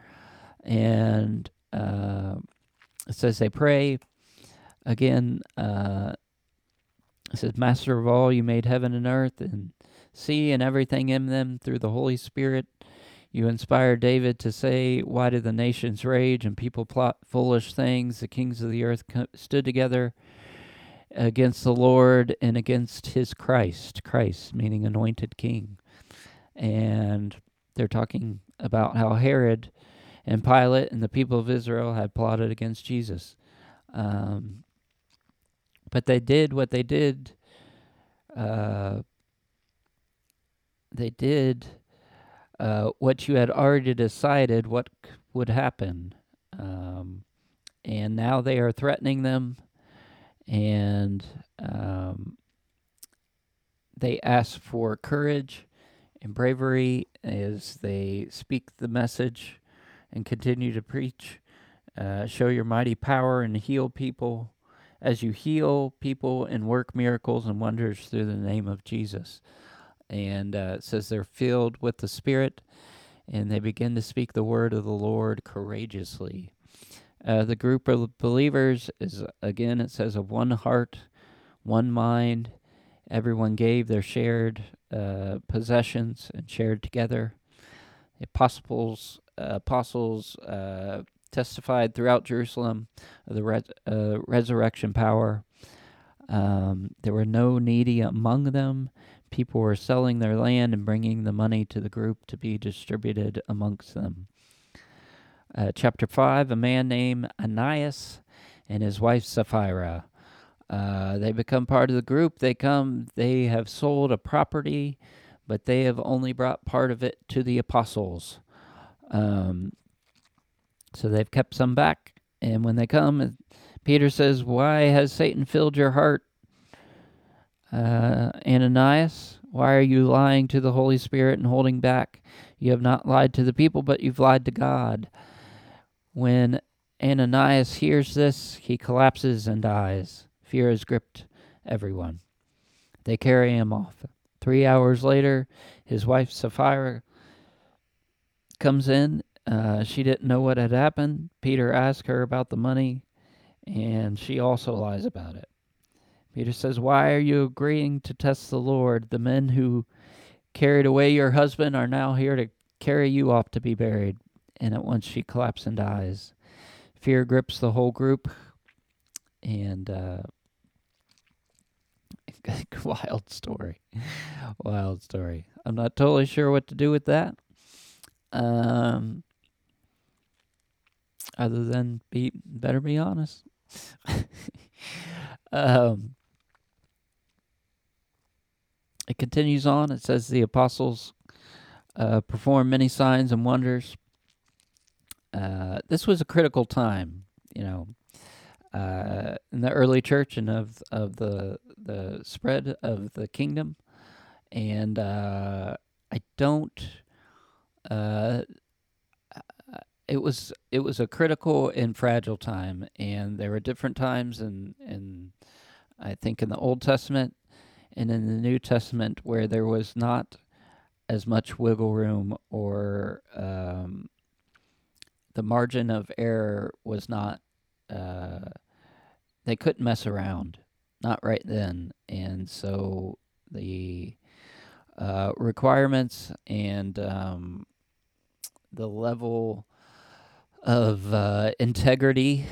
And uh, it says they pray. Again, uh, it says, Master of all, you made heaven and earth and sea and everything in them through the Holy Spirit. You inspired David to say, Why do the nations rage and people plot foolish things? The kings of the earth stood together against the Lord and against his Christ, Christ meaning anointed king. And they're talking about how Herod and Pilate and the people of Israel had plotted against Jesus. Um, but they did what they did. Uh, they did uh, what you had already decided what c- would happen. Um, and now they are threatening them and um, they ask for courage and bravery as they speak the message and continue to preach. Uh, show your mighty power and heal people as you heal people and work miracles and wonders through the name of Jesus. And uh, says they're filled with the Spirit and they begin to speak the word of the Lord courageously. Uh, the group of believers is, again, it says, of one heart, one mind. Everyone gave their shared uh, possessions and shared together. The apostles, apostles uh, testified throughout Jerusalem of the uh, resurrection power. Um, there were no needy among them. People were selling their land and bringing the money to the group to be distributed amongst them. Uh, chapter 5 A man named Ananias and his wife Sapphira. Uh, they become part of the group. They come, they have sold a property, but they have only brought part of it to the apostles. Um, so they've kept some back. And when they come, Peter says, Why has Satan filled your heart? Uh, Ananias, why are you lying to the Holy Spirit and holding back? You have not lied to the people, but you've lied to God. When Ananias hears this, he collapses and dies. Fear has gripped everyone. They carry him off. Three hours later, his wife Sapphira comes in. Uh, she didn't know what had happened. Peter asks her about the money, and she also lies about it. Peter says, Why are you agreeing to test the Lord? The men who carried away your husband are now here to carry you off to be buried and at once she collapses and dies. Fear grips the whole group, and uh, wild story. Wild story. I'm not totally sure what to do with that. Um, other than be better be honest. um, it continues on. It says the apostles uh, performed many signs and wonders. Uh, this was a critical time, you know, uh, in the early church and of of the the spread of the kingdom. And uh, I don't. Uh, it was it was a critical and fragile time, and there were different times, and and I think in the Old Testament and in the New Testament where there was not as much wiggle room or um, the margin of error was not uh, they couldn't mess around not right then. And so the uh, requirements and um, the level of uh, integrity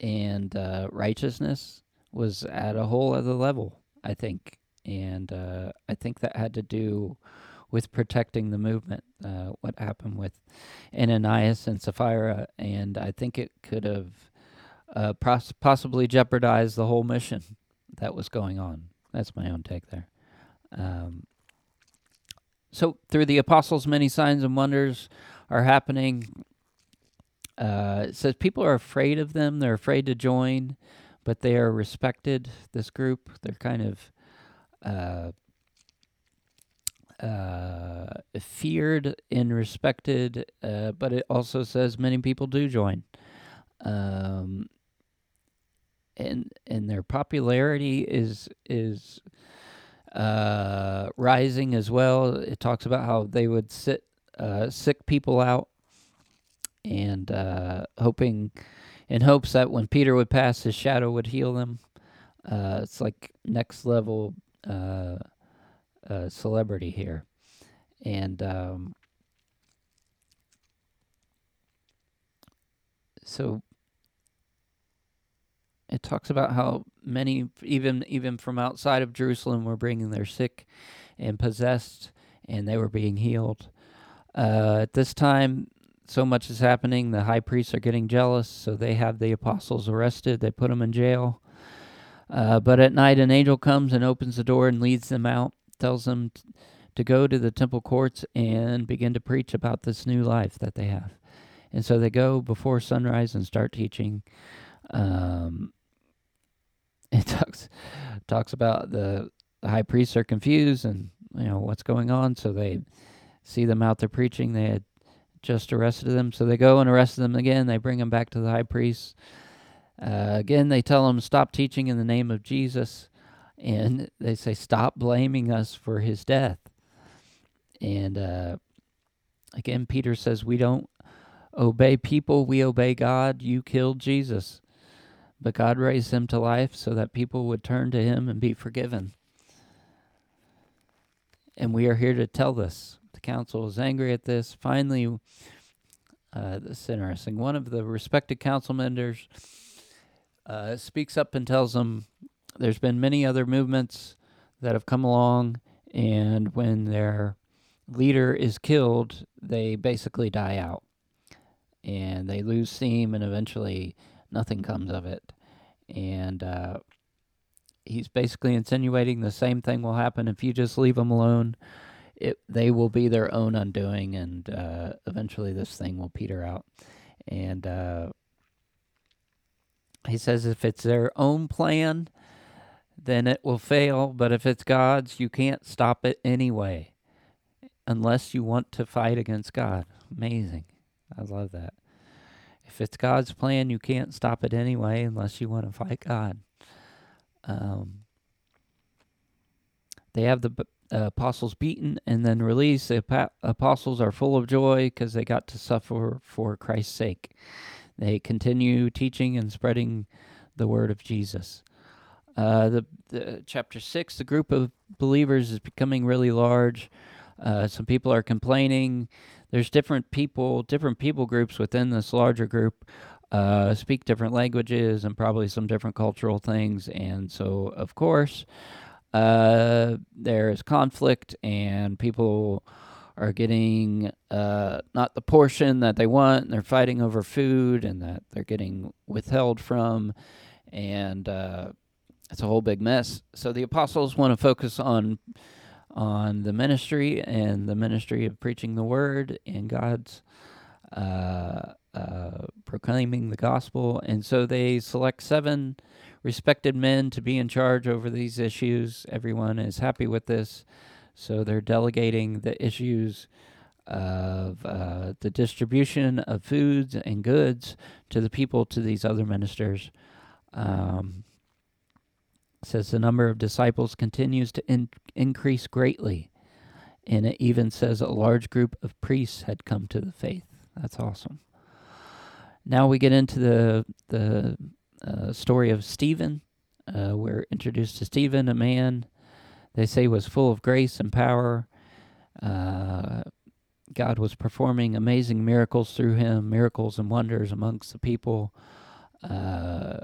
and uh, righteousness was at a whole other level, I think. And uh, I think that had to do with protecting the movement, uh, what happened with Ananias and Sapphira. And I think it could have uh, pos- possibly jeopardized the whole mission that was going on. That's my own take there. Um, so, through the apostles, many signs and wonders are happening. Uh, it says people are afraid of them. They're afraid to join, but they are respected. This group, they're kind of uh, uh, feared and respected. Uh, but it also says many people do join, um, and and their popularity is is uh, rising as well. It talks about how they would sit uh, sick people out and uh, hoping in hopes that when Peter would pass, his shadow would heal them. Uh, it's like next level uh, uh celebrity here, and um, so it talks about how many, even even from outside of Jerusalem, were bringing their sick and possessed, and they were being healed. Uh, at this time, so much is happening. The high priests are getting jealous, so they have the apostles arrested. They put them in jail. Uh, but at night, an angel comes and opens the door and leads them out, tells them t- to go to the temple courts and begin to preach about this new life that they have. And so they go before sunrise and start teaching. Um, it talks talks about the, the high priests are confused and you know what's going on, so they see them out there preaching. They had just arrested them. So they go and arrest them again. They bring them back to the high priest. Uh, again, they tell them stop teaching in the name of Jesus. And they say, stop blaming us for his death. And uh, again, Peter says, we don't obey people, we obey God. You killed Jesus. But God raised him to life so that people would turn to him and be forgiven. And we are here to tell this The council is angry at this. Finally, uh, this is interesting. One of the respected council members uh, speaks up and tells them there's been many other movements that have come along, and when their leader is killed, they basically die out. And they lose steam, and eventually nothing comes of it. And uh, he's basically insinuating the same thing will happen if you just leave them alone it they will be their own undoing, and uh, eventually this thing will peter out. And uh, he says if it's their own plan, then it will fail. But if it's God's, you can't stop it anyway, unless you want to fight against God. Amazing. I love that. If it's God's plan, you can't stop it anyway unless you want to fight God. Um, they have the uh, apostles beaten and then released. The apostles are full of joy because they got to suffer for Christ's sake. They continue teaching and spreading the word of Jesus. Uh, the, the, chapter six, the group of believers is becoming really large. Uh, some people are complaining. There's different people, different people groups within this larger group. Uh, speak different languages and probably some different cultural things. And so, of course, uh, there is conflict and people are getting uh, not the portion that they want, and they're fighting over food, and that they're getting withheld from, and uh, it's a whole big mess. So the apostles want to focus on on the ministry and the ministry of preaching the word and God's uh, uh, proclaiming the gospel, and so they select seven respected men to be in charge over these issues. Everyone is happy with this. So they're delegating the issues of uh, the distribution of foods and goods to the people to these other ministers. Um, says the number of disciples continues to in- increase greatly. And it even says a large group of priests had come to the faith. That's awesome. Now we get into the the uh, story of Stephen. Uh, we're introduced to Stephen, a man they say was full of grace and power. Uh, God was performing amazing miracles through him, miracles and wonders amongst the people. Uh,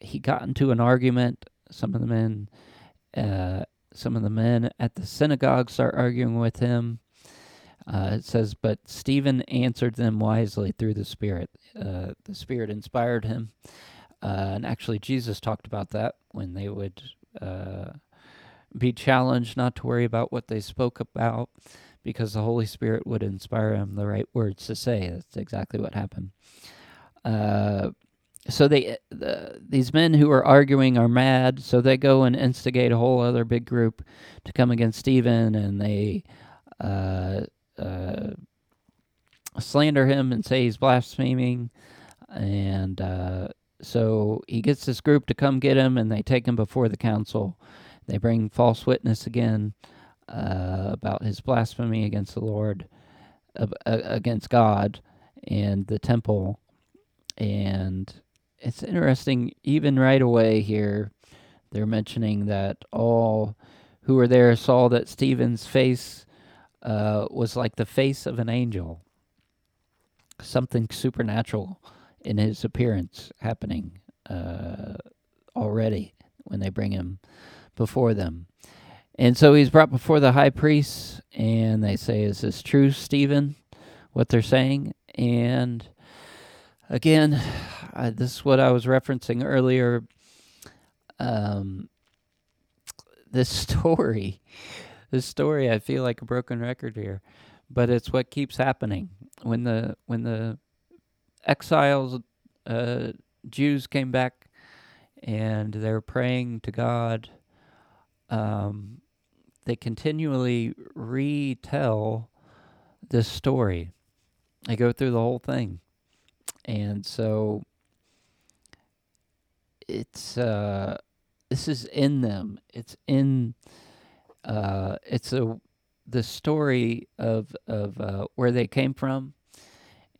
he got into an argument. Some of the men, uh, some of the men at the synagogue start arguing with him. Uh, it says, but Stephen answered them wisely through the Spirit. Uh, the Spirit inspired him, uh, and actually Jesus talked about that when they would be challenged not to worry about what they spoke about because the Holy Spirit would inspire them the right words to say. That's exactly what happened. Uh, so they the, these men who are arguing are mad, so they go and instigate a whole other big group to come against Stephen, and they uh, uh, slander him and say he's blaspheming, and uh, so he gets this group to come get him, and they take him before the council. They bring false witness again uh, about his blasphemy against the Lord, uh, against God and the temple. And it's interesting, even right away here, they're mentioning that all who were there saw that Stephen's face uh, was like the face of an angel. Something supernatural in his appearance happening uh, already when they bring him before them. And so he's brought before the high priests, and they say, Is this true, Stephen? What they're saying. And again, uh, this is what I was referencing earlier. Um, this story, this story, I feel like a broken record here, but it's what keeps happening when the when the exiles, uh, Jews came back, and they're praying to God um, they continually retell this story. They go through the whole thing, and so it's uh, this is in them. It's in uh, it's a the story of of uh, where they came from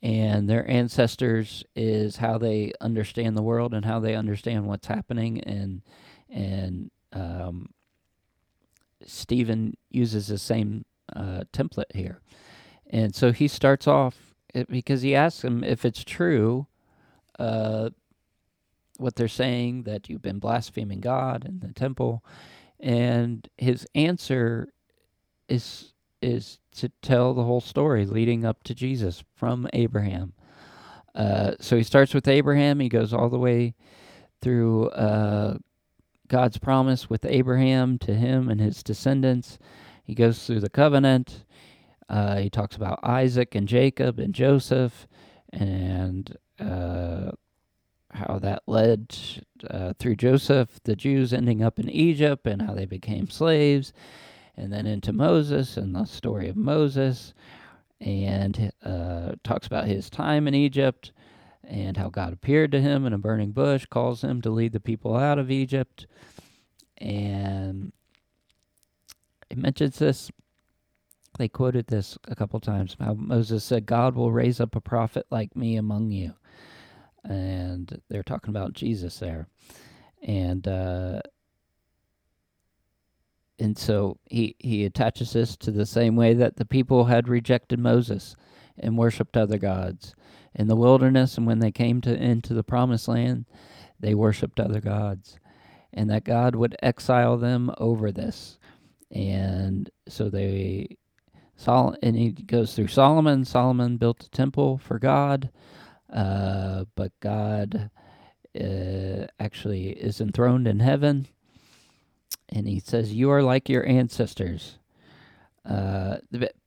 and their ancestors is how they understand the world and how they understand what's happening and and um, Stephen uses the same uh, template here. And so he starts off because he asks him if it's true uh, what they're saying that you've been blaspheming God in the temple. And his answer is is to tell the whole story leading up to Jesus from Abraham. Uh, so he starts with Abraham. He goes all the way through uh, God's promise with Abraham to him and his descendants. He goes through the covenant. Uh, he talks about Isaac and Jacob and Joseph and uh, how that led uh, through Joseph, the Jews ending up in Egypt and how they became slaves, and then into Moses and the story of Moses, and uh, talks about his time in Egypt and how God appeared to him in a burning bush, calls him to lead the people out of Egypt. And it mentions this. They quoted this a couple times. How Moses said, God will raise up a prophet like me among you. And they're talking about Jesus there. And, uh, and so he, he attaches this to the same way that the people had rejected Moses and worshipped other gods in the wilderness, and when they came to into the promised land, they worshipped other gods. and that God would exile them over this. And so they Sol and he goes through Solomon. Solomon built a temple for God, uh, but God uh, actually is enthroned in heaven. And he says, "You are like your ancestors." Uh,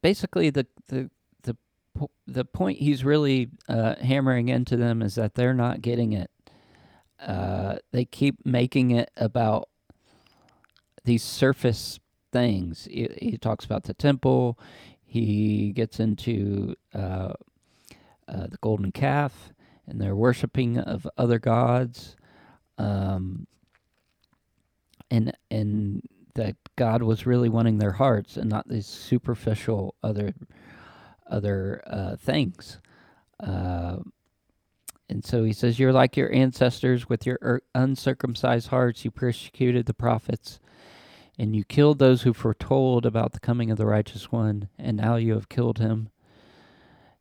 basically, the the the the point he's really uh, hammering into them is that they're not getting it. Uh, they keep making it about these surface things. He, he talks about the temple. He gets into uh, uh, the golden calf and their worshiping of other gods, um, and and that God was really wanting their hearts and not these superficial other other uh, things. Uh, and so he says, You're like your ancestors with your uncircumcised hearts. You persecuted the prophets, and you killed those who foretold about the coming of the righteous one, and now you have killed him.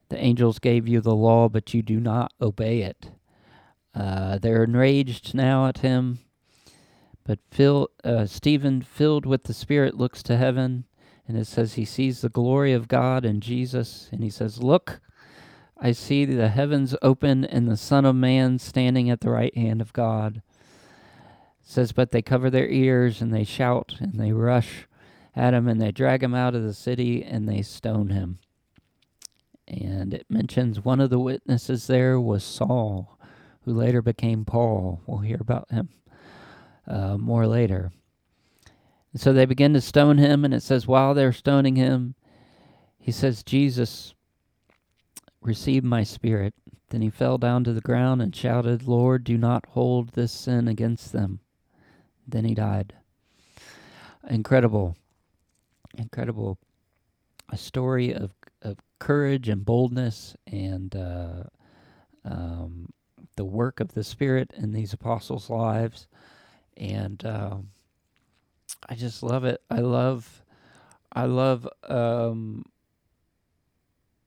The angels gave you the law, but you do not obey it. Uh, they're enraged now at him. But Phil, uh, Stephen, filled with the Spirit, looks to heaven, and it says he sees the glory of God and Jesus, and he says, Look, I see the heavens open and the Son of Man standing at the right hand of God. Says, But they cover their ears and they shout and they rush at him and they drag him out of the city and they stone him. And it mentions one of the witnesses there was Saul, who later became Paul. We'll hear about him uh, more later. And so they begin to stone him, and it says, while they're stoning him, he says, Jesus receive my spirit. Then he fell down to the ground and shouted, Lord, do not hold this sin against them. Then he died. Incredible, incredible. A story of, of courage and boldness and uh, um, the work of the Spirit in these apostles' lives. And um, I just love it. I love, I love um,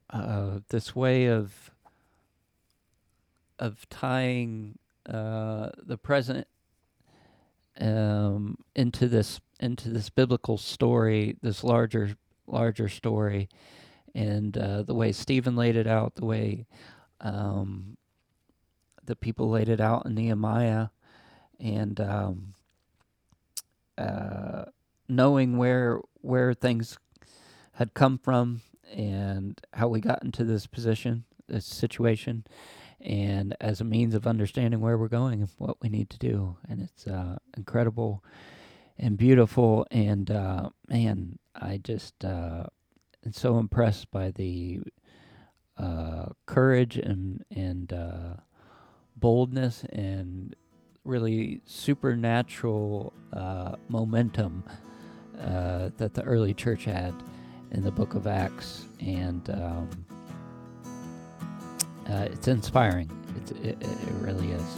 uh, this way of of tying uh, the present um, into this into this biblical story, this larger larger story, and uh, the way Stephen laid it out, the way um, the people laid it out in Nehemiah, and um, uh, knowing where where things had come from and how we got into this position, this situation, and as a means of understanding where we're going and what we need to do. And it's uh, incredible and beautiful. And uh, man, I just uh, am so impressed by the uh, courage and and uh, boldness and really supernatural uh, momentum that the early church had in the book of Acts, and um, uh, it's inspiring. It's, it, it, really is.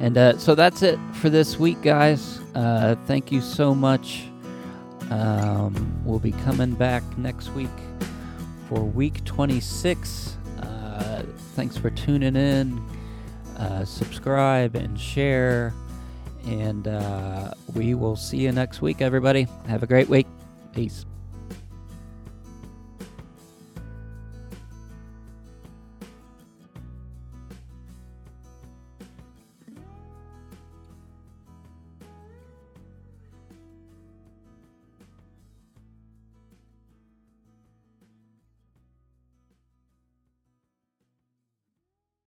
And uh, so that's it for this week, guys. Uh, thank you so much. Um, we'll be coming back next week for week 26. Uh, thanks for tuning in. Uh, subscribe and share. And uh, we will see you next week, everybody. Have a great week. Peace.